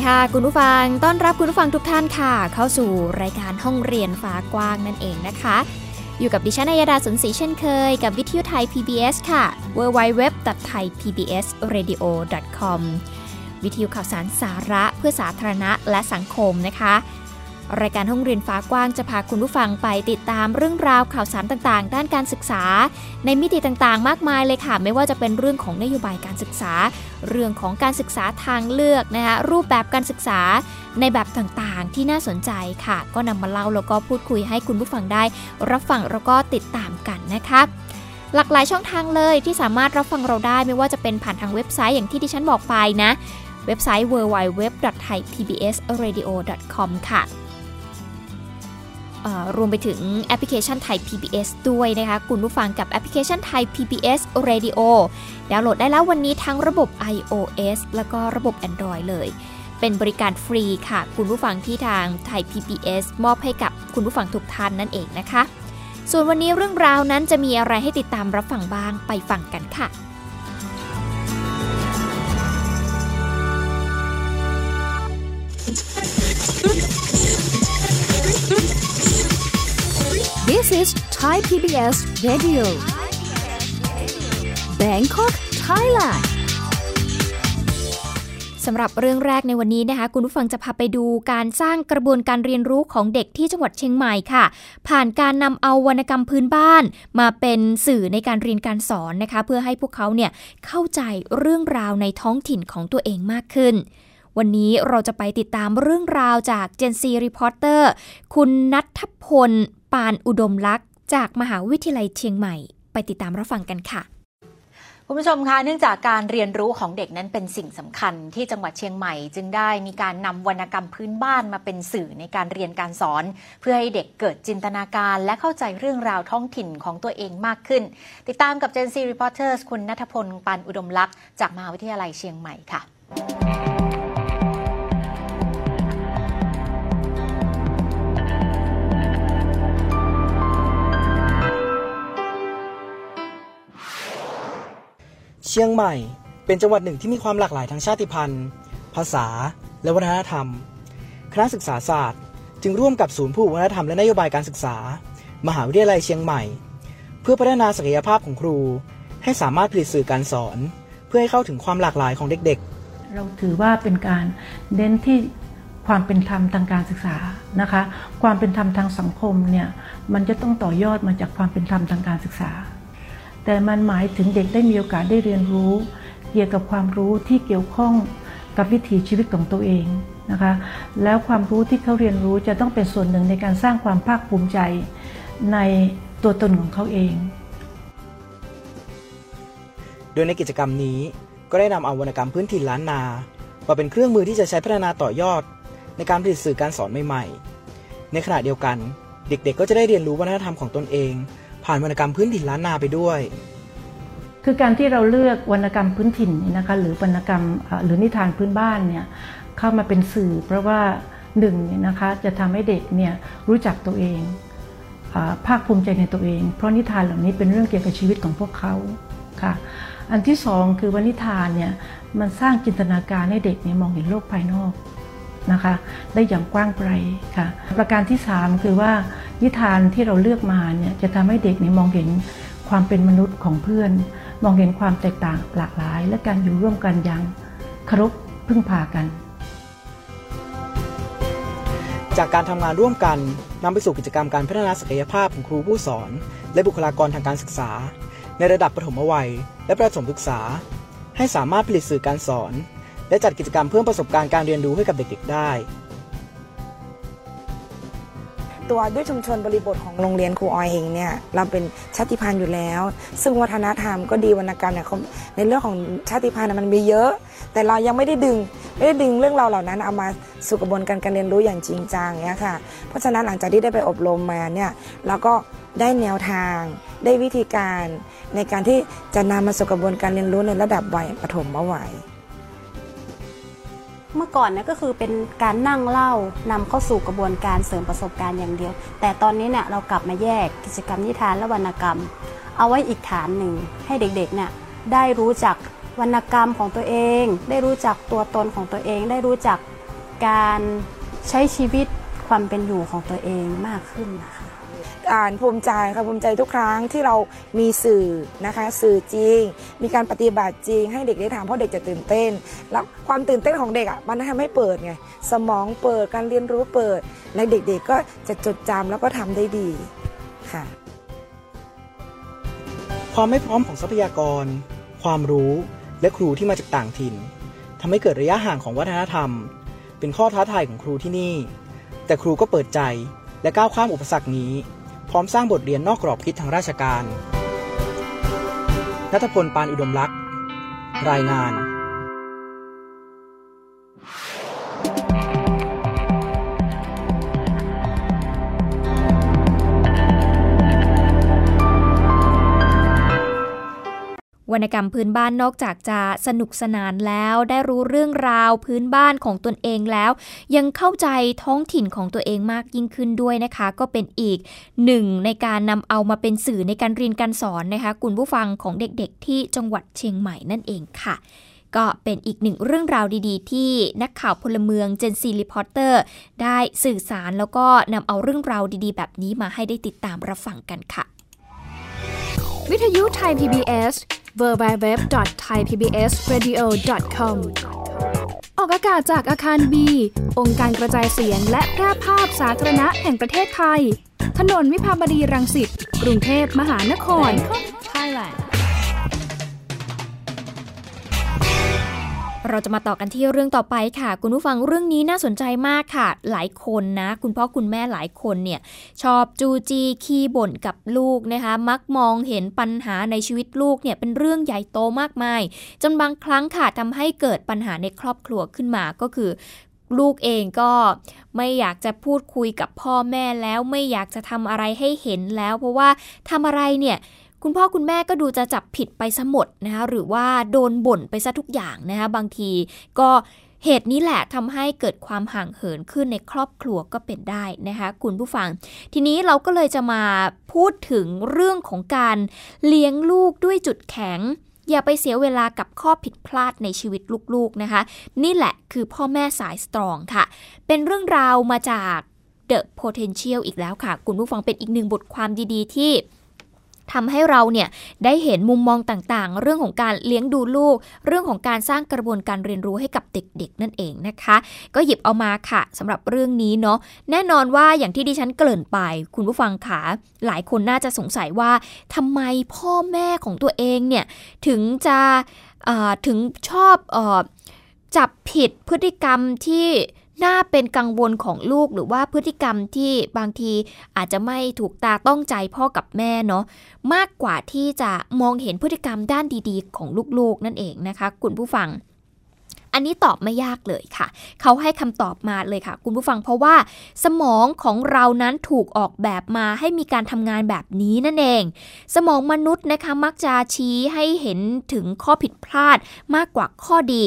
ดีค่ะคุณผู้ฟัง ต้อนรับคุณผู้ฟังทุกท่านค่ะ เข้าสู่รายการห้องเรียนฟ้ากว้างนั่นเองนะคะ อยู่กับดิฉันนายดาสนศรีเช่นเคย กับวิทยุไทย PBS ค่ะ www.thaipbsradio.com วิทยุข่าวสารสาระเพื่อสาธารณะและสังคมนะคะ รายการห้องเรียนฟ้ากว้างจะพาคุณผู้ฟังไปติดตามเรื่องราวข่าวสารต่างๆ ด้านการศึกษา ในมิติต่างๆ มากมายเลยค่ะ ไม่ว่าจะเป็นเรื่องของนโยบายการศึกษา เรื่องของการศึกษาทางเลือกนะคะรูปแบบการศึกษาในแบบต่างๆ ที่น่าสนใจค่ะ ก็นำมาเล่าแล้วก็พูดคุยให้คุณผู้ฟังได้ รับฟังแล้วก็ติดตามกันนะคะหลากหลายช่องทางเลยที่สามารถรับฟังเราได้ไม่ว่าจะเป็นผ่านทางเว็บไซต์อย่างที่ดิฉันบอกไปนะ เว็บไซต์ www.thaipbsradio.com ค่ะ รวมไปถึงแอปพลิเคชันไทย PBS ด้วยนะคะ คุณผู้ฟังกับแอปพลิเคชันไทย PBS Radio ดาวน์โหลดได้แล้ววันนี้ทั้งระบบ iOS แล้วก็ระบบ Android เลย เป็นบริการฟรีค่ะ คุณผู้ฟังที่ทางไทย PBS มอบให้กับคุณผู้ฟังทุกท่านนั่นเองนะคะ ส่วนวันนี้เรื่องราวนั้นจะมีอะไรให้ติดตามรับฟังบ้างไปฟังกันค่ะ This is Thai PBS Radio Bangkok Thailand สำหรับเรื่องแรกในวันนี้นะคะ คุณผู้ฟังจะพาไปดูการสร้างกระบวนการเรียนรู้ของเด็กที่จังหวัดเชียงใหม่ค่ะ ผ่านการนำเอาวรรณกรรมพื้นบ้าน มาเป็นสื่อในการเรียนการสอนนะคะ เพื่อให้พวกเขาเนี่ยเข้าใจเรื่องราวในท้องถิ่นของตัวเองมากขึ้นวันนี้เราจะไปติดตามเรื่องราวจากเจนซีรีพอร์เตอร์คุณนัทพล ปานอุดมลักษ์จากมหาวิทยาลัยเชียงใหม่ ไปติดตามรับฟังกันค่ะคุณผู้ชมคะเนื่องจากการเรียนรู้ของเด็กนั้นเป็นสิ่งสำคัญที่จังหวัดเชียงใหม่ จึงได้มีการนำวรรณกรรมพื้นบ้านมาเป็นสื่อในการเรียนการสอน เพื่อให้เด็กเกิดจินตนาการ และเข้าใจเรื่องราวท้องถิ่นของตัวเองมากขึ้น ติดตามกับ Gen Z reporter คุณนัทพลปานอุดมลักษ์จากมหาวิทยาลัยเชียงใหม่ค่ะ เชียงใหม่เป็นจังหวัดหนึ่งที่มีความหลากหลายทางชาติพันธุ์ ภาษา และวัฒนธรรม คณะศึกษาศาสตร์ จึงร่วมกับศูนย์ผู้วัฒนธรรมและนโยบายการศึกษา มหาวิทยาลัยเชียงใหม่ เพื่อพัฒนาศักยภาพของครู ให้สามารถผลิตสื่อการสอน เพื่อให้เข้าถึงความหลากหลายของเด็กๆ เราถือว่าเป็นการเน้นที่ความเป็นธรรมทางการศึกษานะคะ ความเป็นธรรมทางสังคมเนี่ยมันจะต้องต่อยอดมาจากความเป็นธรรมทางการศึกษา แต่มันหมายถึงเด็กได้มีโอกาสได้เรียนรู้ เกี่ยวกับความรู้ที่เกี่ยวข้องกับวิถีชีวิตของตัวเองนะคะแล้วความรู้ที่เขาเรียนรู้จะต้องเป็นส่วนหนึ่งในการสร้างความภาคภูมิใจในตัวตนของเขาเอง โดยในกิจกรรมนี้ก็ได้นำเอาวรรณกรรมพื้นถิ่นล้านนามาเป็นเครื่องมือที่จะใช้พัฒนาต่อยอด ในการผลิตสื่อการสอนใหม่ๆ ในขณะเดียวกัน เด็กๆ ก็จะได้เรียนรู้วัฒนธรรมของตนเอง ผ่านวรรณกรรมพื้นถิ่นล้านนาไปด้วย คือการที่เราเลือกวรรณกรรมพื้นถิ่นนะคะหรือวรรณกรรมหรือนิทานพื้นบ้านเนี่ยเข้ามาเป็นสื่อ เพราะว่าหนึ่งเนี่ยนะคะจะทำให้เด็กเนี่ยรู้จักตัวเองภาคภูมิใจในตัวเอง เพราะนิทานเหล่านี้เป็นเรื่องเกี่ยวกับชีวิตของพวกเขาค่ะอันที่สองคือว่านิทานเนี่ยมันสร้างจินตนาการให้เด็กเนี่ยมองเห็นโลกภายนอก นะคะ ได้อย่างกว้างไกลค่ะ ประการที่ 3 คือว่านิทานที่เราเลือกมาเนี่ยจะทำให้เด็กเนี่ยมองเห็นความเป็นมนุษย์ของเพื่อน มองเห็นความแตกต่างหลากหลาย และการอยู่ร่วมกันอย่างคารพพึ่งพากัน จากการทำงานร่วมกันนำไปสู่กิจกรรมการพัฒนาศักยภาพของครูผู้สอน และบุคลากรทางการศึกษา ในระดับปฐมวัย และประถมศึกษา ให้สามารถผลิตสื่อการสอน และจัดกิจกรรมเพิ่มประสบการณ์การเรียนรู้ให้กับเด็กๆ ได้ ตัวด้วยชุมชนบริบทของโรงเรียนครูออยเองเนี่ยเราเป็นชาติพันธุ์อยู่แล้ว ซึ่งวัฒนธรรมก็ดีวรรณกรรมเนี่ยเขาในเรื่องของชาติพันธุ์มันมีเยอะ แต่เรายังไม่ได้ดึงไม่ได้ดึงเรื่องราวเหล่านั้นเอามาสู่กระบวนการการเรียนรู้อย่างจริงจังเนี่ยค่ะเพราะฉะนั้นหลังจากที่ได้ไปอบรมมาเนี่ยเราก็ได้แนวทางได้วิธีการในการที่จะนำมาสู่กระบวนการเรียนรู้ในระดับวัยปฐมวัย เมื่อก่อนเนี่ยก็คือเป็นการนั่งเล่านำเข้าสู่กระบวนการเสริมประสบการณ์อย่างเดียว แต่ตอนนี้เนี่ยเรากลับมาแยกกิจกรรมนิทานและวรรณกรรม เอาไว้อีกฐานหนึ่งให้เด็กๆเนี่ยได้รู้จักวรรณกรรมของตัวเอง ได้รู้จักตัวตนของตัวเอง ได้รู้จักการใช้ชีวิตความเป็นอยู่ของตัวเองมากขึ้นนะคะ อ่านภูมิใจค่ะภูมิใจทุกครั้งที่เรามีสื่อนะคะสื่อจริง มีการปฏิบัติจริง ให้เด็กได้ทำเพราะเด็กจะตื่นเต้น แล้วความตื่นเต้นของเด็กอะมันทำให้เปิดไงสมองเปิดการเรียนรู้เปิด และเด็กๆก็จะจดจำแล้วก็ทำได้ดีค่ะความไม่พร้อมของทรัพยากร ความรู้และครูที่มาจากต่างถิ่นทำให้เกิดระยะห่างของวัฒนธรรม เป็นข้อท้าทายของครูที่นี่ แต่ครูก็เปิดใจและก้าวข้ามอุปสรรคนี้ พร้อมสร้างบทเรียนนอกกรอบคิดทางราชการ นัทพล ปานอุดมลักษ์ รายงาน วรรณกรรมพื้นบ้านนอกจากจะสนุกสนานแล้วได้รู้เรื่องราวพื้นบ้านของตนเองแล้ว ยังเข้าใจท้องถิ่นของตัวเองมากยิ่งขึ้นด้วยนะคะ ก็เป็นอีกหนึ่งในการนำเอามาเป็นสื่อในการเรียนการสอนนะคะคุณผู้ฟังของเด็กๆ ที่จังหวัดเชียงใหม่นั่นเองค่ะก็เป็นอีกหนึ่งเรื่องราวดีๆ ที่นักข่าวพลเมืองเจนซีรีพอร์เตอร์ได้สื่อสารแล้วก็นำเอาเรื่องราวดีๆ แบบนี้มาให้ได้ติดตามรับฟังกันค่ะ วิทยุไทย PBS www.thaipbsradio.com ออกอากาศจากอาคารบี องค์การกระจายเสียงและแพร่ภาพสาธารณะแห่งประเทศไทย ถนนวิภาวดีรังสิต กรุงเทพมหานคร เราจะมาต่อกันที่เรื่องต่อไปค่ะ คุณผู้ฟังเรื่องนี้น่าสนใจมากค่ะ หลายคนนะ คุณพ่อคุณแม่หลายคนเนี่ยชอบจูจีขี้บ่นกับลูกนะคะ มักมองเห็นปัญหาในชีวิตลูกเนี่ยเป็นเรื่องใหญ่โตมากมาย จนบางครั้งค่ะทำให้เกิดปัญหาในครอบครัวขึ้นมาก็คือลูกเองก็ไม่อยากจะพูดคุยกับพ่อแม่แล้วไม่อยากจะทำอะไรให้เห็นแล้ว เพราะว่าทำอะไรเนี่ย คุณพ่อคุณแม่ก็ดูจะจับผิดไปซะหมดนะคะหรือว่าโดนบ่นไปซะทุกอย่างนะคะบางทีก็เหตุนี้แหละทำให้เกิดความห่างเหินขึ้นในครอบครัวก็เป็นได้นะคะคุณผู้ฟัง ทีนี้เราก็เลยจะมาพูดถึงเรื่องของการเลี้ยงลูกด้วยจุดแข็ง อย่าไปเสียเวลากับข้อผิดพลาดในชีวิตลูกๆนะคะ นี่แหละคือพ่อแม่สายสตรองค่ะ เป็นเรื่องราวมาจาก The Potential อีกแล้วค่ะ คุณผู้ฟังเป็นอีกหนึ่งบทความดีๆ ที่ ทำให้เราเนี่ยได้เห็นมุมมองต่างๆ เรื่องของการเลี้ยงดูลูก เรื่องของการสร้างกระบวนการเรียนรู้ให้กับเด็กๆ นั่นเองนะคะ ก็หยิบเอามาค่ะสำหรับเรื่องนี้เนาะแน่นอนว่าอย่างที่ดิฉันเกริ่นไป คุณผู้ฟังขาหลายคนน่าจะสงสัยว่าทำไมพ่อแม่ของตัวเองเนี่ยถึงจะถึงชอบอจับผิดพฤติกรรมที่ น่าเป็นกังวลของลูกหรือว่าพฤติกรรมที่บางทีอาจจะไม่ถูกตาต้องใจพ่อกับแม่เนาะมากกว่าที่จะมองเห็นพฤติกรรมด้านดีๆ ของลูกๆ นั่นเองนะคะ คุณผู้ฟังอันนี้ตอบไม่ยากเลยค่ะ เขาให้คำตอบมาเลยค่ะ คุณผู้ฟังเพราะว่า สมองของเรานั้นถูกออกแบบมาให้มีการทำงานแบบนี้นั่นเอง สมองมนุษย์นะคะมักจะชี้ให้เห็นถึงข้อผิดพลาดมากกว่าข้อดี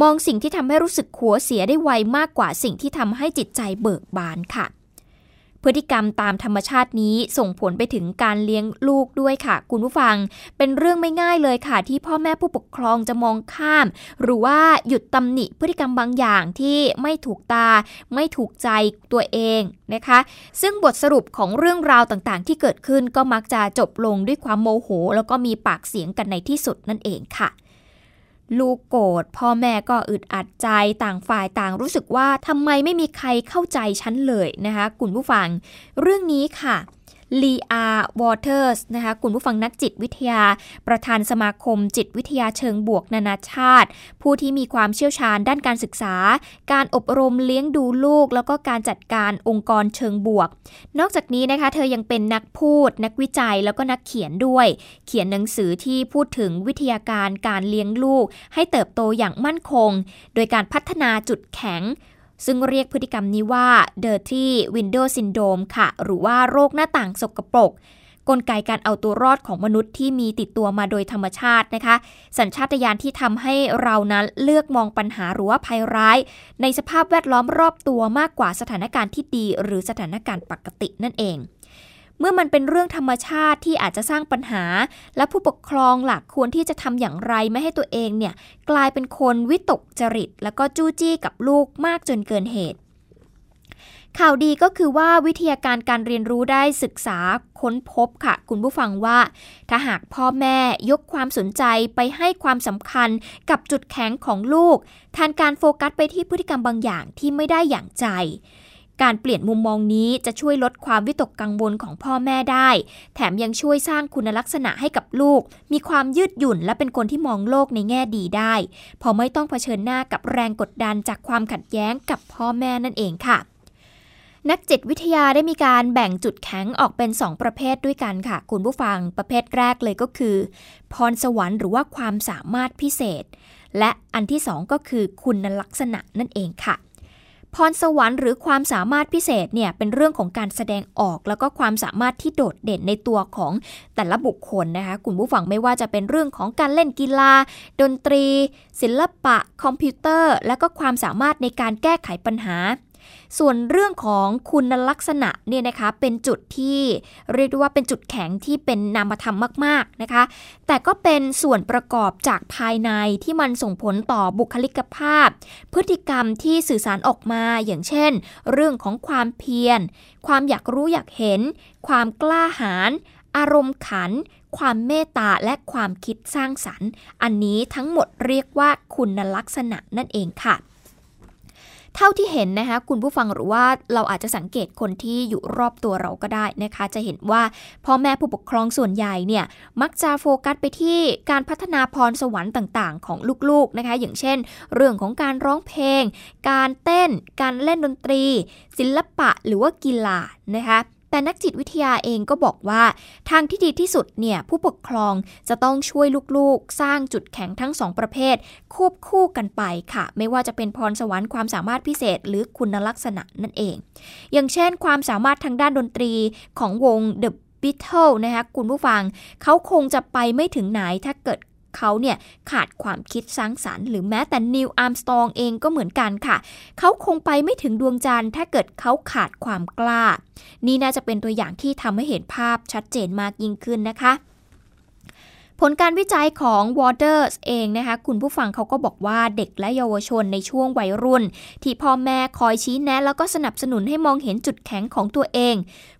มองสิ่งที่ทำให้รู้สึกขัวเสียได้ไวมากกว่าสิ่งที่ทำให้จิตใจเบิกบานค่ะ พฤติกรรมตามธรรมชาตินี้ส่งผลไปถึงการเลี้ยงลูกด้วยค่ะ คุณผู้ฟัง เป็นเรื่องไม่ง่ายเลยค่ะ ที่พ่อแม่ผู้ปกครองจะมองข้าม หรือว่าหยุดตำหนิพฤติกรรมบางอย่างที่ไม่ถูกตา ไม่ถูกใจตัวเองนะคะ ซึ่งบทสรุปของเรื่องราวต่างๆ ที่เกิดขึ้นก็มักจะจบลงด้วยความโมโห แล้วก็มีปากเสียงกันในที่สุดนั่นเองค่ะ ลูกโกรธพ่อแม่ก็อึดอัดใจต่างฝ่ายต่างรู้สึกว่าทำไมไม่มีใครเข้าใจฉันเลยนะคะคุณผู้ฟัง เรื่องนี้ค่ะ ลีอาวอเตอร์สนะคะคุณผู้ฟังนักจิตวิทยา ประธานสมาคมจิตวิทยาเชิงบวกนานาชาติ ผู้ที่มีความเชี่ยวชาญด้านการศึกษา การอบรมเลี้ยงดูลูก แล้วก็การจัดการองค์กรเชิงบวก นอกจากนี้นะคะเธอยังเป็นนักพูด นักวิจัยแล้วก็นักเขียนด้วย เขียนหนังสือที่พูดถึงวิทยาการการเลี้ยงลูก ให้เติบโตอย่างมั่นคง โดยการพัฒนาจุดแข็ง ซึ่งเรียกพฤติกรรมนี้ว่า dirty window syndrome ค่ะ หรือว่าโรคหน้าต่างสกปรกกลไกการเอาตัวรอดของมนุษย์ที่มีติดตัวมาโดยธรรมชาตินะคะ สัญชาตญาณที่ทำให้เรานั้นเลือกมองปัญหาหรือว่าภัยร้าย ในสภาพแวดล้อมรอบตัวมากกว่าสถานการณ์ที่ดี หรือสถานการณ์ปกตินั่นเอง เมื่อมันเป็นเรื่องธรรมชาติที่อาจจะสร้างปัญหา และผู้ปกครองหลักควรที่จะทำอย่างไรไม่ให้ตัวเองเนี่ยกลายเป็นคนวิตกจริต แล้วก็จู้จี้กับลูกมากจนเกินเหตุข่าวดีก็คือว่าวิทยาการการเรียนรู้ได้ศึกษาค้นพบค่ะ คุณผู้ฟังว่า ถ้าหากพ่อแม่ยกความสนใจไปให้ความสำคัญกับจุดแข็งของลูกแทนการโฟกัสไปที่พฤติกรรมบางอย่างที่ไม่ได้อย่างใจ การเปลี่ยนมุมมองนี้จะช่วยลดความวิตกกังวลของพ่อแม่ได้ แถมยังช่วยสร้างคุณลักษณะให้กับลูก มีความยืดหยุ่นและเป็นคนที่มองโลกในแง่ดีได้ พอไม่ต้องเผชิญหน้ากับแรงกดดันจากความขัดแย้งกับพ่อแม่นั่นเองค่ะนักจิตวิทยาได้มีการแบ่งจุดแข็งออกเป็น 2 ประเภทด้วยกันค่ะ คุณผู้ฟังประเภทแรกเลยก็คือ พรสวรรค์หรือว่าความสามารถพิเศษ และอันที่ 2 ก็คือคุณลักษณะนั่นเองค่ะ พรสวรรค์หรือความสามารถพิเศษเนี่ยเป็นเรื่องของการแสดงออก แล้วก็ความสามารถที่โดดเด่นในตัวของแต่ละบุคคลนะคะคุณผู้ฟังไม่ว่าจะเป็นเรื่องของการเล่นกีฬา ดนตรี ศิลปะ คอมพิวเตอร์ และก็ความสามารถในการแก้ไขปัญหา ส่วนเรื่องของคุณลักษณะเนี่ยนะคะเป็นจุดที่เรียกได้ว่าเป็นจุดแข็งที่เป็นนามธรรมมากๆนะคะ แต่ก็เป็นส่วนประกอบจากภายในที่มันส่งผลต่อบุคลิกภาพ พฤติกรรมที่สื่อสารออกมาอย่างเช่น เรื่องของความเพียร ความอยากรู้อยากเห็น ความกล้าหาญอารมณ์ขัน ความเมตตาและความคิดสร้างสรรค์ อันนี้ทั้งหมดเรียกว่าคุณลักษณะนั่นเองค่ะ เท่าที่เห็นนะคะคุณผู้ฟังหรือว่าเราอาจจะสังเกตคนที่อยู่รอบตัวเราก็ได้นะคะ จะเห็นว่าพ่อแม่ผู้ปกครองส่วนใหญ่เนี่ยมักจะโฟกัสไปที่การพัฒนาพรสวรรค์ต่างๆ ของลูกๆนะคะ อย่างเช่น เรื่องของการร้องเพลง การเต้น การเล่นดนตรี ศิลปะหรือว่ากีฬานะคะ แต่นักจิตวิทยาเองก็บอกว่าทางที่ดีที่สุดเนี่ยผู้ปกครองจะต้องช่วยลูกๆ สร้างจุดแข็งทั้งสองประเภท ควบคู่กันไปค่ะ ไม่ว่าจะเป็นพรสวรรค์ความสามารถพิเศษ หรือคุณลักษณะนั่นเอง อย่างเช่น ความสามารถทางด้านดนตรีของวง The Beatles นะคะคุณผู้ฟังเขาคงจะไปไม่ถึงไหนถ้าเกิด เขาเนี่ยขาดความคิดสร้างสารรค์หรือแม้แต่นิวอาร์มสตองเองก็เหมือนกันค่ะ เขาคงไปไม่ถึงดวงจันทร์ถ้าเกิดเขาขาดความกล้า นี่น่าจะเป็นตัวอย่างที่ทำให้เห็นภาพชัดเจนมากยิ่งขึ้นนะคะ ผลการวิจัยของ Waters เองนะคะคุณผู้ฟังเขาก็บอกว่าเด็กและเยาวชนในช่วงวัยรุ่น ที่พ่อแม่คอยชี้แนะแล้วก็สนับสนุนให้มองเห็นจุดแข็งของตัวเอง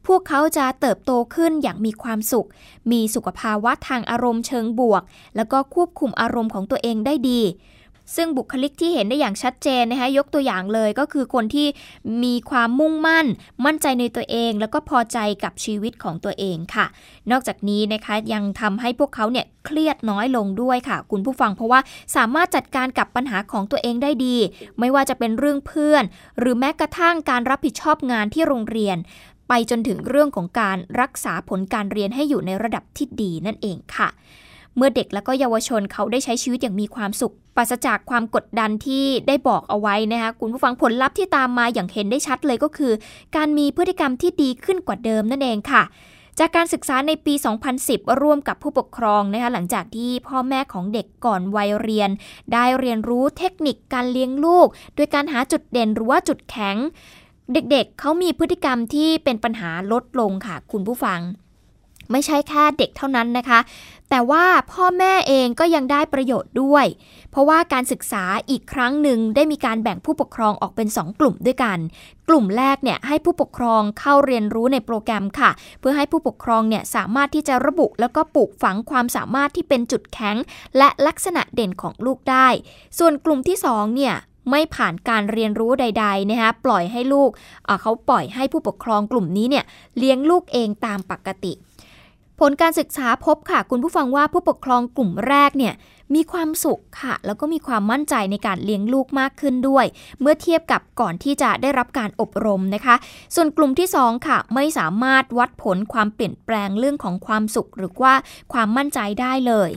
พวกเขาจะเติบโตขึ้นอย่างมีความสุข มีสุขภาวะทางอารมณ์เชิงบวก แล้วก็ควบคุมอารมณ์ของตัวเองได้ดี ซึ่งบุคลิกที่เห็นได้อย่างชัดเจนนะคะยกตัวอย่างเลยก็คือคนที่มีความมุ่งมั่น มั่นใจในตัวเอง แล้วก็พอใจกับชีวิตของตัวเองค่ะ นอกจากนี้นะคะยังทำให้พวกเขาเนี่ยเครียดน้อยลงด้วยค่ะ คุณผู้ฟังเพราะว่าสามารถจัดการกับปัญหาของตัวเองได้ดี ไม่ว่าจะเป็นเรื่องเพื่อน หรือแม้กระทั่งการรับผิดชอบงานที่โรงเรียนไปจนถึงเรื่องของการรักษาผลการเรียนให้อยู่ในระดับที่ดีนั่นเองค่ะ เมื่อเด็กและก็เยาวชนเขาได้ใช้ชีวิตอย่างมีความสุขปราศจากความกดดันที่ได้บอกเอาไว้นะคะคุณผู้ฟังผลลัพธ์ที่ตามมาอย่างเห็นได้ชัดเลยก็คือ การมีพฤติกรรมที่ดีขึ้นกว่าเดิมนั่นเองค่ะจากการศึกษาในปี 2010 ร่วมกับผู้ปกครองนะคะหลังจากที่พ่อแม่ของเด็กก่อนวัยเรียน ได้เรียนรู้เทคนิคการเลี้ยงลูก โดยการหาจุดเด่นหรือว่าจุดแข็ง เด็กๆเเขามีพฤติกรรมที่เป็นปัญหาลดลงค่ะคุณผู้ฟัง ไม่ใช่แค่เด็กเท่านั้นนะคะ แต่ว่าพ่อแม่เองก็ยังได้ประโยชน์ด้วย เพราะว่าการศึกษาอีกครั้งหนึ่งได้มีการแบ่งผู้ปกครองออกเป็น 2 กลุ่มด้วยกัน กลุ่มแรกเนี่ยให้ผู้ปกครองเข้าเรียนรู้ในโปรแกรมค่ะ เพื่อให้ผู้ปกครองเนี่ยสามารถที่จะระบุแล้วก็ปลูกฝังความสามารถที่เป็นจุดแข็ง และลักษณะเด่นของลูกได้ ส่วนกลุ่มที่2เนี่ยไม่ผ่านการเรียนรู้ใดๆนะคะปล่อยให้ลูก เขาปล่อยให้ผู้ปกครองกลุ่มนี้เนี่ยเลี้ยงลูกเองตามปกติ ผลการศึกษาพบค่ะ คุณผู้ฟังว่าผู้ปกครองกลุ่มแรกเนี่ยมีความสุขค่ะ แล้วก็มีความมั่นใจในการเลี้ยงลูกมากขึ้นด้วย เมื่อเทียบกับก่อนที่จะได้รับการอบรมนะคะ ส่วนกลุ่มที่ 2 ค่ะ ไม่สามารถวัดผลความเปลี่ยนแปลงเรื่องของความสุข หรือว่าความมั่นใจได้เลย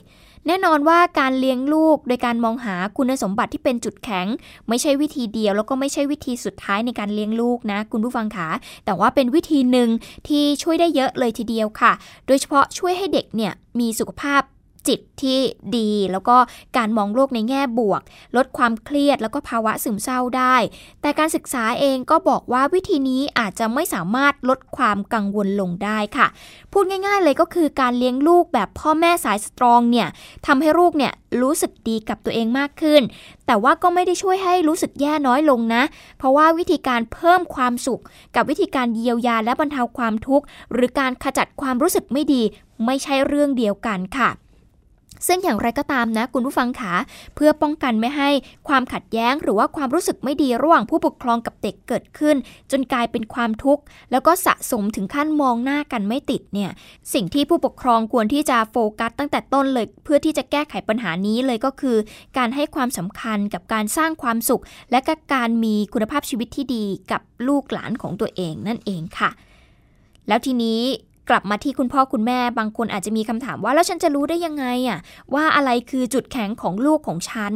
แน่นอนว่าการเลี้ยงลูกโดยการมองหาคุณสมบัติที่เป็นจุดแข็ง ไม่ใช่วิธีเดียว แล้วก็ไม่ใช่วิธีสุดท้ายในการเลี้ยงลูกนะ คุณผู้ฟังขาแต่ว่าเป็นวิธีหนึ่งที่ช่วยได้เยอะเลยทีเดียวค่ะ โดยเฉพาะช่วยให้เด็กเนี่ยมีสุขภาพ จิตที่ดี แล้วก็การมองโลกในแง่บวก ลดความเครียดแล้วก็ภาวะซึมเศร้าได้ แต่การศึกษาเองก็บอกว่าวิธีนี้อาจจะไม่สามารถลดความกังวลลงได้ค่ะ พูดง่าย ๆ เลยก็คือการเลี้ยงลูกแบบพ่อแม่สายสตรองเนี่ยทำให้ลูกเนี่ยรู้สึกดีกับตัวเองมากขึ้น แต่ว่าก็ไม่ได้ช่วยให้รู้สึกแย่น้อยลงนะ เพราะว่าวิธีการเพิ่มความสุข กับวิธีการเยียวยาและบรรเทาความทุกข์ หรือการขจัดความรู้สึกไม่ดี ไม่ใช่เรื่องเดียวกันค่ะ ซึ่งอย่างไรก็ตามนะคุณผู้ฟังขาเพื่อป้องกันไม่ให้ความขัดแย้ง หรือว่าความรู้สึกไม่ดีระหว่างผู้ปกครองกับเด็กเกิดขึ้น จนกลายเป็นความทุกข์แล้วก็สะสมถึงขั้นมองหน้ากันไม่ติดเนี่ยสิ่งที่ผู้ปกครองควรที่จะโฟกัสตั้งแต่ต้นเลย เพื่อที่จะแก้ไขปัญหานี้เลยก็คือ การให้ความสำคัญกับการสร้างความสุข และกการมีคุณภาพชีวิตที่ดีกับลูกหลานของตัวเองนั่นเองค่ะ แล้วทีนี้ กลับมาที่คุณพ่อคุณแม่บางคนอาจจะมีคำถามว่าแล้วฉันจะรู้ได้ยังไงอะว่าอะไรคือจุดแข็งของลูกของฉัน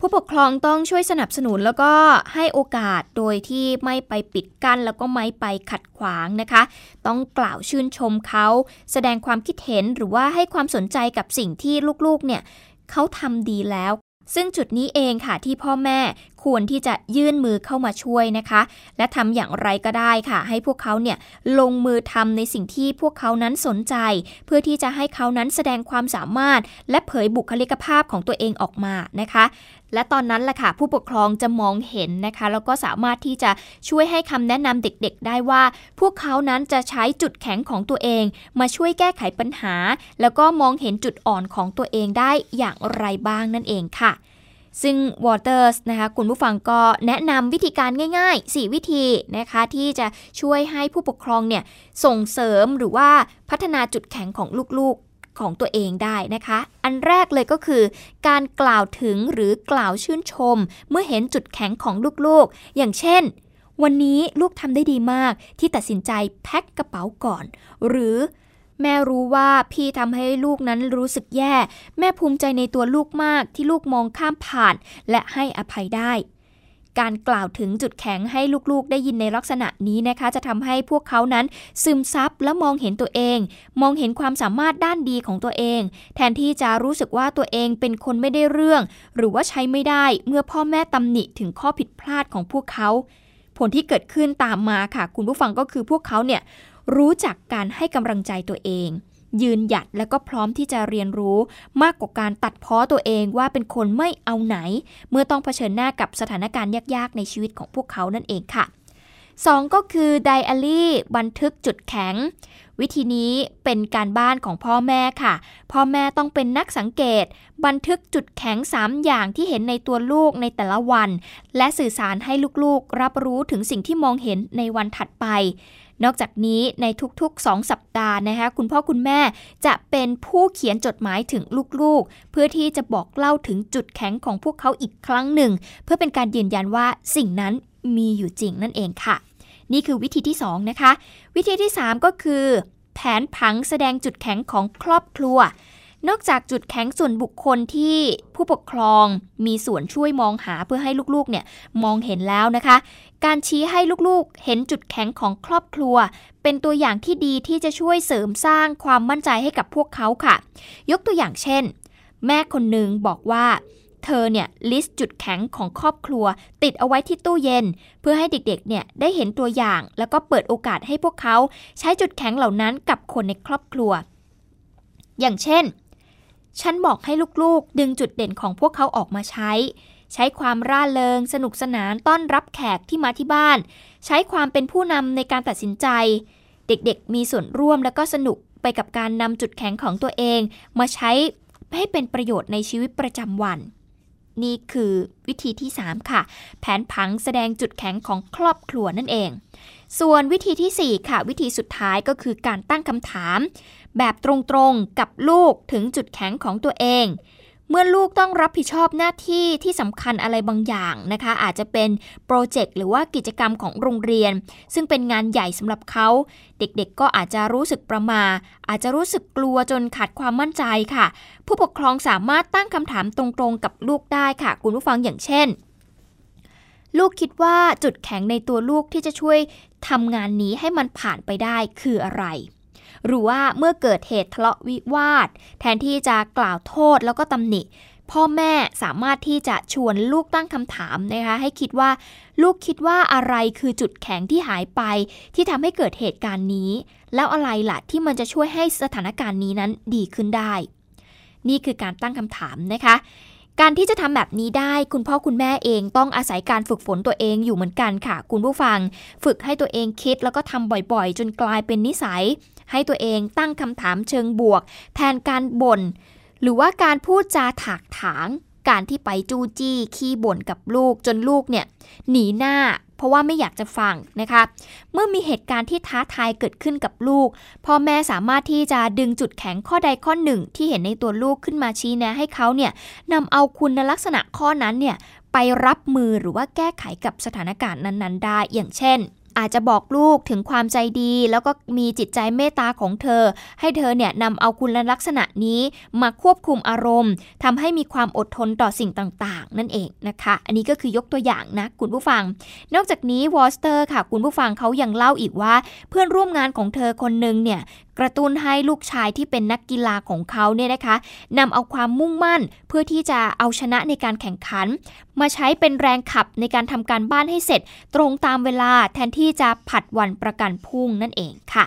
ผู้ปกครองต้องช่วยสนับสนุนแล้วก็ให้โอกาสโดยที่ไม่ไปปิดกั้นแล้วก็ไม่ไปขัดขวางนะคะ ต้องกล่าวชื่นชมเขา แสดงความคิดเห็นหรือว่าให้ความสนใจกับสิ่งที่ลูกๆเนี่ยเขาทำดีแล้ว ซึ่งจุดนี้เองค่ะที่พ่อแม่ควรที่จะยื่นมือเข้ามาช่วยนะคะ และทำอย่างไรก็ได้ค่ะ ให้พวกเขาเนี่ยลงมือทำในสิ่งที่พวกเขานั้นสนใจ เพื่อที่จะให้เขานั้นแสดงความสามารถ และเผยบุคลิกภาพของตัวเองออกมานะคะ และตอนนั้นแหละค่ะผู้ปกครองจะมองเห็นนะคะแล้วก็สามารถที่จะช่วยให้คำแนะนำเด็กๆ ได้ว่า พวกเขานั้นจะใช้จุดแข็งของตัวเอง มาช่วยแก้ไขปัญหา แล้วก็มองเห็นจุดอ่อนของตัวเองได้อย่างไรบ้างนั่นเองค่ะ ซึ่ง Waters นะคะคุณผู้ฟังก็แนะนำวิธีการง่ายๆ 4 วิธีนะคะที่จะช่วยให้ผู้ปกครองเนี่ยส่งเสริมหรือว่าพัฒนาจุดแข็งของลูก ของตัวเองได้นะคะ อันแรกเลยก็คือ การกล่าวถึงหรือกล่าวชื่นชม เมื่อเห็นจุดแข็งของลูกๆ อย่างเช่น วันนี้ลูกทำได้ดีมากที่ตัดสินใจแพ็คกระเป๋าก่อน หรือแม่รู้ว่าพี่ทำให้ลูกนั้นรู้สึกแย่ แม่ภูมิใจในตัวลูกมากที่ลูกมองข้ามผ่าน และให้อภัยได้ การกล่าวถึงจุดแข็งให้ลูกๆ ได้ยินในลักษณะนี้นะคะ จะทำให้พวกเขานั้นซึมซับและมองเห็นตัวเอง มองเห็นความสามารถด้านดีของตัวเอง แทนที่จะรู้สึกว่าตัวเองเป็นคนไม่ได้เรื่อง หรือว่าใช้ไม่ได้เมื่อพ่อแม่ตำหนิถึงข้อผิดพลาดของพวกเขา ผลที่เกิดขึ้นตามมาค่ะ คุณผู้ฟังก็คือพวกเขาเนี่ยรู้จักการให้กำลังใจตัวเอง ยืนหยัดและก็พร้อมที่จะเรียนรู้มากกว่าการตัดพ้อตัวเองว่าเป็นคนไม่เอาไหน เมื่อต้องเผชิญหน้ากับสถานการณ์ยากๆ ในชีวิตของพวกเขานั่นเองค่ะ 2 ก็คือไดอารี่บันทึกจุดแข็ง วิธีนี้เป็นการบ้านของพ่อแม่ค่ะ พ่อแม่ต้องเป็นนักสังเกต บันทึกจุดแข็ง 3 อย่างที่เห็นในตัวลูกในแต่ละวัน และสื่อสารให้ลูกๆ รับรู้ถึงสิ่งที่มองเห็นในวันถัดไป นอกจากนี้ในทุกๆ 2 สัปดาห์นะคะคุณพ่อคุณแม่จะเป็นผู้เขียนจดหมายถึงลูกๆ เพื่อที่จะบอกเล่าถึงจุดแข็งของพวกเขาอีกครั้งหนึ่ง เพื่อเป็นการยืนยันว่าสิ่งนั้นมีอยู่จริงนั่นเองค่ะ นี่คือวิธีที่ 2 นะคะ วิธีที่ 3 ก็คือ แผนผังแสดงจุดแข็งของครอบครัว นอกจากจุดแข็งส่วนบุคคลที่ผู้ปกครองมีส่วนช่วยมองหาเพื่อให้ลูกๆเนี่ยมองเห็นแล้วนะคะ การชี้ให้ลูกๆ เห็นจุดแข็งของครอบครัว เป็นตัวอย่างที่ดีที่จะช่วยเสริมสร้างความมั่นใจให้กับพวกเขาค่ะ ยกตัวอย่างเช่น แม่คนหนึ่งบอกว่าเธอเนี่ยลิสต์จุดแข็งของครอบครัว ติดเอาไว้ที่ตู้เย็น เพื่อให้เด็กๆเนี่ยได้เห็นตัวอย่าง แล้วก็เปิดโอกาสให้พวกเขา ใช้จุดแข็งเหล่านั้นกับคนในครอบครัว อย่างเช่น ฉันบอกให้ลูกๆ ดึงจุดเด่นของพวกเขาออกมาใช้ ใช้ความร่าเริง สนุกสนานต้อนรับแขกที่มาที่บ้าน ใช้ความเป็นผู้นำในการตัดสินใจ เด็กๆ มีส่วนร่วมและก็สนุกไปกับการนำจุดแข็งของตัวเอง มาใช้ให้เป็นประโยชน์ในชีวิตประจำวัน นี่คือวิธีที่ 3 ค่ะ แผนผังแสดงจุดแข็งของครอบครัวนั่นเอง ส่วนวิธีที่ 4 ค่ะ วิธีสุดท้ายก็คือการตั้งคำถาม แบบตรงๆกับลูกถึงจุดแข็งของตัวเอง เมื่อลูกต้องรับผิดชอบหน้าที่ที่สำคัญอะไรบางอย่างนะคะ อาจจะเป็นโปรเจกต์หรือว่ากิจกรรมของโรงเรียน ซึ่งเป็นงานใหญ่สำหรับเขา เด็กๆ ก็อาจจะรู้สึกประมา อาจจะรู้สึกกลัวจนขาดความมั่นใจค่ะ ผู้ปกครองสามารถตั้งคำถามตรงๆ กับลูกได้ค่ะ คุณผู้ฟังอย่างเช่น ลูกคิดว่าจุดแข็งในตัวลูกที่จะช่วยทำงานนี้ให้มันผ่านไปได้คืออะไร หรือว่าเมื่อเกิดเหตุทะเลาะวิวาท แทนที่จะกล่าวโทษแล้วก็ตำหนิ พ่อแม่สามารถที่จะชวนลูกตั้งคำถามนะคะ ให้คิดว่าลูกคิดว่าอะไรคือจุดแข็งที่หายไป ที่ทำให้เกิดเหตุการณ์นี้ แล้วอะไรล่ะที่มันจะช่วยให้สถานการณ์นี้นั้นดีขึ้นได้ นี่คือการตั้งคำถามนะคะการที่จะทำแบบนี้ได้คุณพ่อคุณแม่เองต้องอาศัยการฝึกฝนตัวเองอยู่เหมือนกันค่ะ คุณผู้ฟัง ฝึกให้ตัวเองคิดแล้วก็ทำบ่อยๆ จนกลายเป็นนิสัย ให้ตัวเองตั้งคำถามเชิงบวก แทนการบน่น หรือว่าการพูดจาถากถาง การที่ไปจู้จี้ขี้บ่นกับลูกจนลูกเนี่ยหนีหน้าเพราะว่าไม่อยากจะฟังนะคะ เมื่อมีเหตุการณ์ที่ท้าทายเกิดขึ้นกับลูก พ่อแม่สามารถที่จะดึงจุดแข็งข้อใดข้อหนึ่ง ที่เห็นในตัวลูกขึ้นมาชี้แนะให้เขาเนี่ยนำเอาคุณลักษณะข้อนั้นเนี่ยไปรับมือหรือว่าแก้ไขกับสถานการณ์นั้น ๆ ได้ อย่างเช่น อาจจะบอกลูกถึงความใจดี แล้วก็มีจิตใจเมตตาของเธอ ให้เธอเนี่ยนำเอาคุณลักษณะนี้มาควบคุมอารมณ์ทำให้มีความอดทนต่อสิ่งต่างๆ นั่นเองนะคะ อันนี้ก็คือยกตัวอย่างนะคุณผู้ฟัง นอกจากนี้วอสเตอร์ค่ะคุณผู้ฟังเขายังเล่าอีกว่า เพื่อนร่วมงานของเธอคนหนึ่งเนี่ย กระตุ้นให้ลูกชายที่เป็นนักกีฬาของเขาเนี่ยนะคะนำเอาความมุ่งมั่นเพื่อที่จะเอาชนะในการแข่งขัน มาใช้เป็นแรงขับในการทำการบ้านให้เสร็จ ตรงตามเวลาแทนที่จะผัดวันประกันพรุ่งนั่นเองค่ะ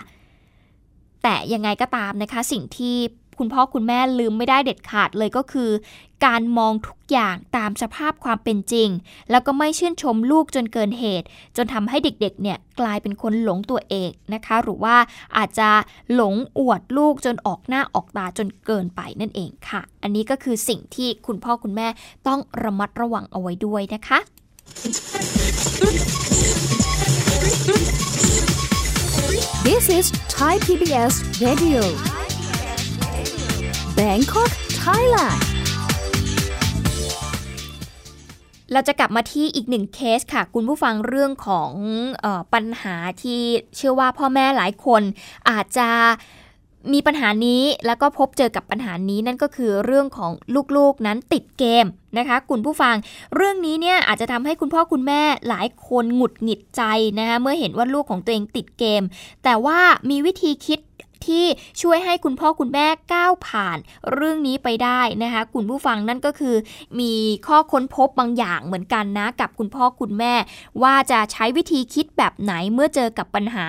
แต่ยังไงก็ตามนะคะสิ่งที่ คุณพ่อคุณแม่ลืมไม่ได้เด็ดขาดเลยก็คือ การมองทุกอย่างตามสภาพความเป็นจริง แล้วก็ไม่ชื่นชมลูกจนเกินเหตุ จนทำให้เด็กๆเนี่ยกลายเป็นคนหลงตัวเองนะคะ หรือว่าอาจจะหลงอวดลูกจนออกหน้าออกตาจนเกินไปนั่นเองค่ะ อันนี้ก็คือสิ่งที่คุณพ่อคุณแม่ต้องระมัดระวังเอาไว้ด้วยนะคะ This is Thai PBS Radio Bangkok Thailand เราจะกลับมาที่อีกหนึ่งเคสค่ะ คุณผู้ฟังเรื่องของออปัญหาที่เชื่อว่าพ่อแม่หลายคนอาจจะมีปัญหานี้แล้วก็พบเจอกับปัญหานี้นั่นก็คือเรื่องของลูกๆนั้นติดเกมนะคะ คุณผู้ฟังเรื่องนี้เนี่ยอาจจะทำให้คุณพ่อคุณแม่หลายคนหงุดหงิดใจนะคะเมื่อเห็นว่าลูกของตัวเองติดเกม แต่ว่ามีวิธีคิด ที่ช่วยให้คุณพ่อคุณแม่ก้าวผ่านเรื่องนี้ไปได้นะคะคุณผู้ฟังนั่นก็คือ มีข้อค้นพบบางอย่างเหมือนกันนะกับคุณพ่อคุณแม่ ว่าจะใช้วิธีคิดแบบไหนเมื่อเจอกับปัญหา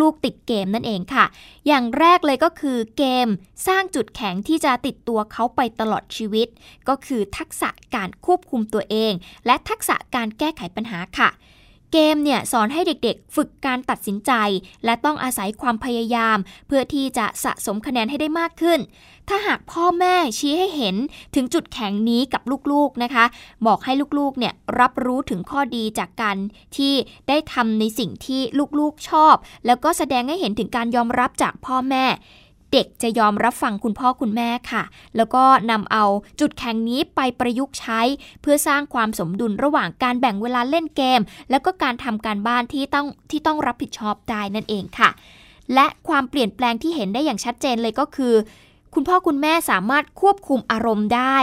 ลูกๆติดเกมนั่นเองค่ะ อย่างแรกเลยก็คือเกมสร้างจุดแข็งที่จะติดตัวเขาไปตลอดชีวิต ก็คือทักษะการควบคุมตัวเอง และทักษะการแก้ไขปัญหาค่ะ เกมเนี่ยสอนให้เด็กๆ ฝึกการตัดสินใจ และต้องอาศัยความพยายาม เพื่อที่จะสะสมคะแนนให้ได้มากขึ้น ถ้าหากพ่อแม่ชี้ให้เห็นถึงจุดแข็งนี้กับลูกๆนะคะ บอกให้ลูกๆเนี่ยรับรู้ถึงข้อดีจากการที่ได้ทำในสิ่งที่ลูกๆชอบ แล้วก็แสดงให้เห็นถึงการยอมรับจากพ่อแม่ เด็กจะยอมรับฟังคุณพ่อคุณแม่ค่ะ แล้วก็นำเอาจุดแข็งนี้ไปประยุกต์ใช้ เพื่อสร้างความสมดุลระหว่างการแบ่งเวลาเล่นเกม แล้วก็การทำการบ้านที่ต้องที่ต้องรับผิดชอบได้นั่นเองค่ะ และความเปลี่ยนแปลงที่เห็นได้อย่างชัดเจนเลยก็คือ คุณพ่อคุณแม่สามารถควบคุมอารมณ์ได้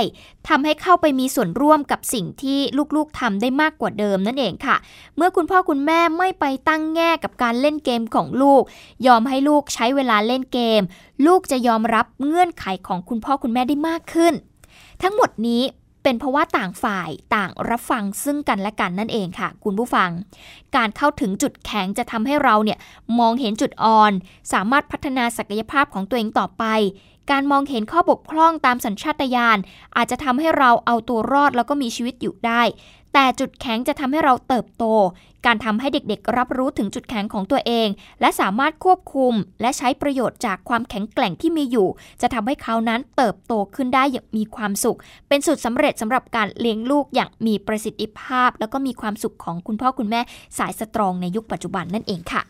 ทำให้เข้าไปมีส่วนร่วมกับสิ่งที่ลูกๆทำได้มากกว่าเดิมนั่นเองค่ะ เมื่อคุณพ่อคุณแม่ไม่ไปตั้งแง่กับการเล่นเกมของลูก ยอมให้ลูกใช้เวลาเล่นเกม ลูกจะยอมรับเงื่อนไขของคุณพ่อคุณแม่ได้มากขึ้น ทั้งหมดนี้ เป็นเพราะว่าต่างฝ่ายต่างรับฟังซึ่งกันและกันนั่นเองค่ะ คุณผู้ฟัง การเข้าถึงจุดแข็งจะทำให้เราเนี่ยมองเห็นจุดอ่อน สามารถพัฒนาศักยภาพของตัวเองต่อไป การมองเห็นข้อบกพร่องตามสัญชาตญาณอาจจะทำให้เราเอาตัวรอดแล้วก็มีชีวิตอยู่ได้ แต่จุดแข็งจะทำให้เราเติบโต การทำให้เด็กๆ รับรู้ถึงจุดแข็งของตัวเอง และสามารถควบคุม และใช้ประโยชน์จากความแข็งแกร่งที่มีอยู่ จะทำให้เขานั้นเติบโตขึ้นได้อย่างมีความสุข เป็นสุดสำเร็จสำหรับการเลี้ยงลูกอย่างมีประสิทธิภาพ แล้วก็มีความสุขของคุณพ่อคุณแม่สายสตรองในยุคปัจจุบันนั่นเองค่ะ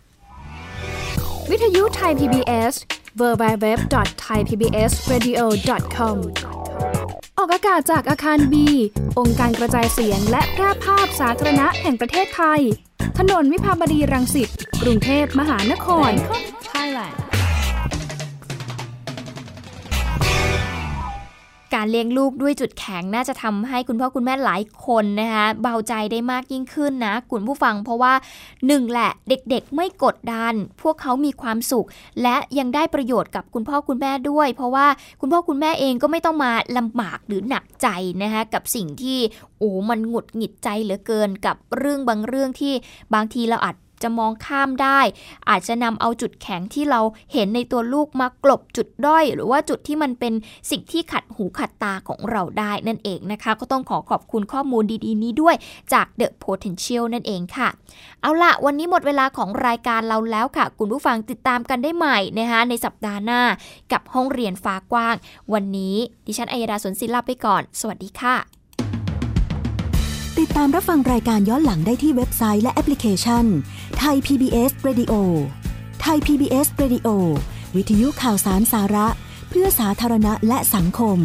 วิทยุไทย PBS www.thaipbsradio.com ออกอากาศจากอาคารบี องค์การกระจายเสียงและแพร่ภาพสาธารณะแห่งประเทศไทย ถนนวิภาวดีรังสิต กรุงเทพมหานคร Thailand การเลี้ยงลูกด้วยจุดแข็งน่าจะทำให้คุณพ่อคุณแม่หลายคนนะคะเบาใจได้มากยิ่งขึ้นนะคุณผู้ฟังเพราะว่าหนึ่งแหละเด็กๆไม่กดดัน พวกเขามีความสุข และยังได้ประโยชน์กับคุณพ่อคุณแม่ด้วย เพราะว่าคุณพ่อคุณแม่เองก็ไม่ต้องมาลำบากหรือหนักใจนะคะกับสิ่งที่โอ้มันหงุดหงิดใจเหลือเกินกับเรื่องบางเรื่องที่บางทีเราอาจ จะมองข้ามได้ อาจจะนำเอาจุดแข็งที่เราเห็นในตัวลูกมากลบจุดด้อย หรือว่าจุดที่มันเป็นสิ่งที่ขัดหูขัดตาของเราได้นั่นเองนะคะ ก็ต้องขอขอบคุณข้อมูลดีๆ นี้ด้วยจาก The Potential นั่นเองค่ะ เอาละวันนี้หมดเวลาของรายการเราแล้วค่ะ คุณผู้ฟังติดตามกันได้ใหม่นะคะในสัปดาห์หน้ากับห้องเรียนฟ้ากว้าง วันนี้ดิฉันอัยดาสนศิลาไปก่อน สวัสดีค่ะ ติดตามรับฟังรายการย้อนหลังได้ที่เว็บไซต์และแอปพลิเคชัน ไทย PBS Radio ไทย PBS Radio วิทยุข่าวสารสาระ เพื่อสาธารณะและสังคม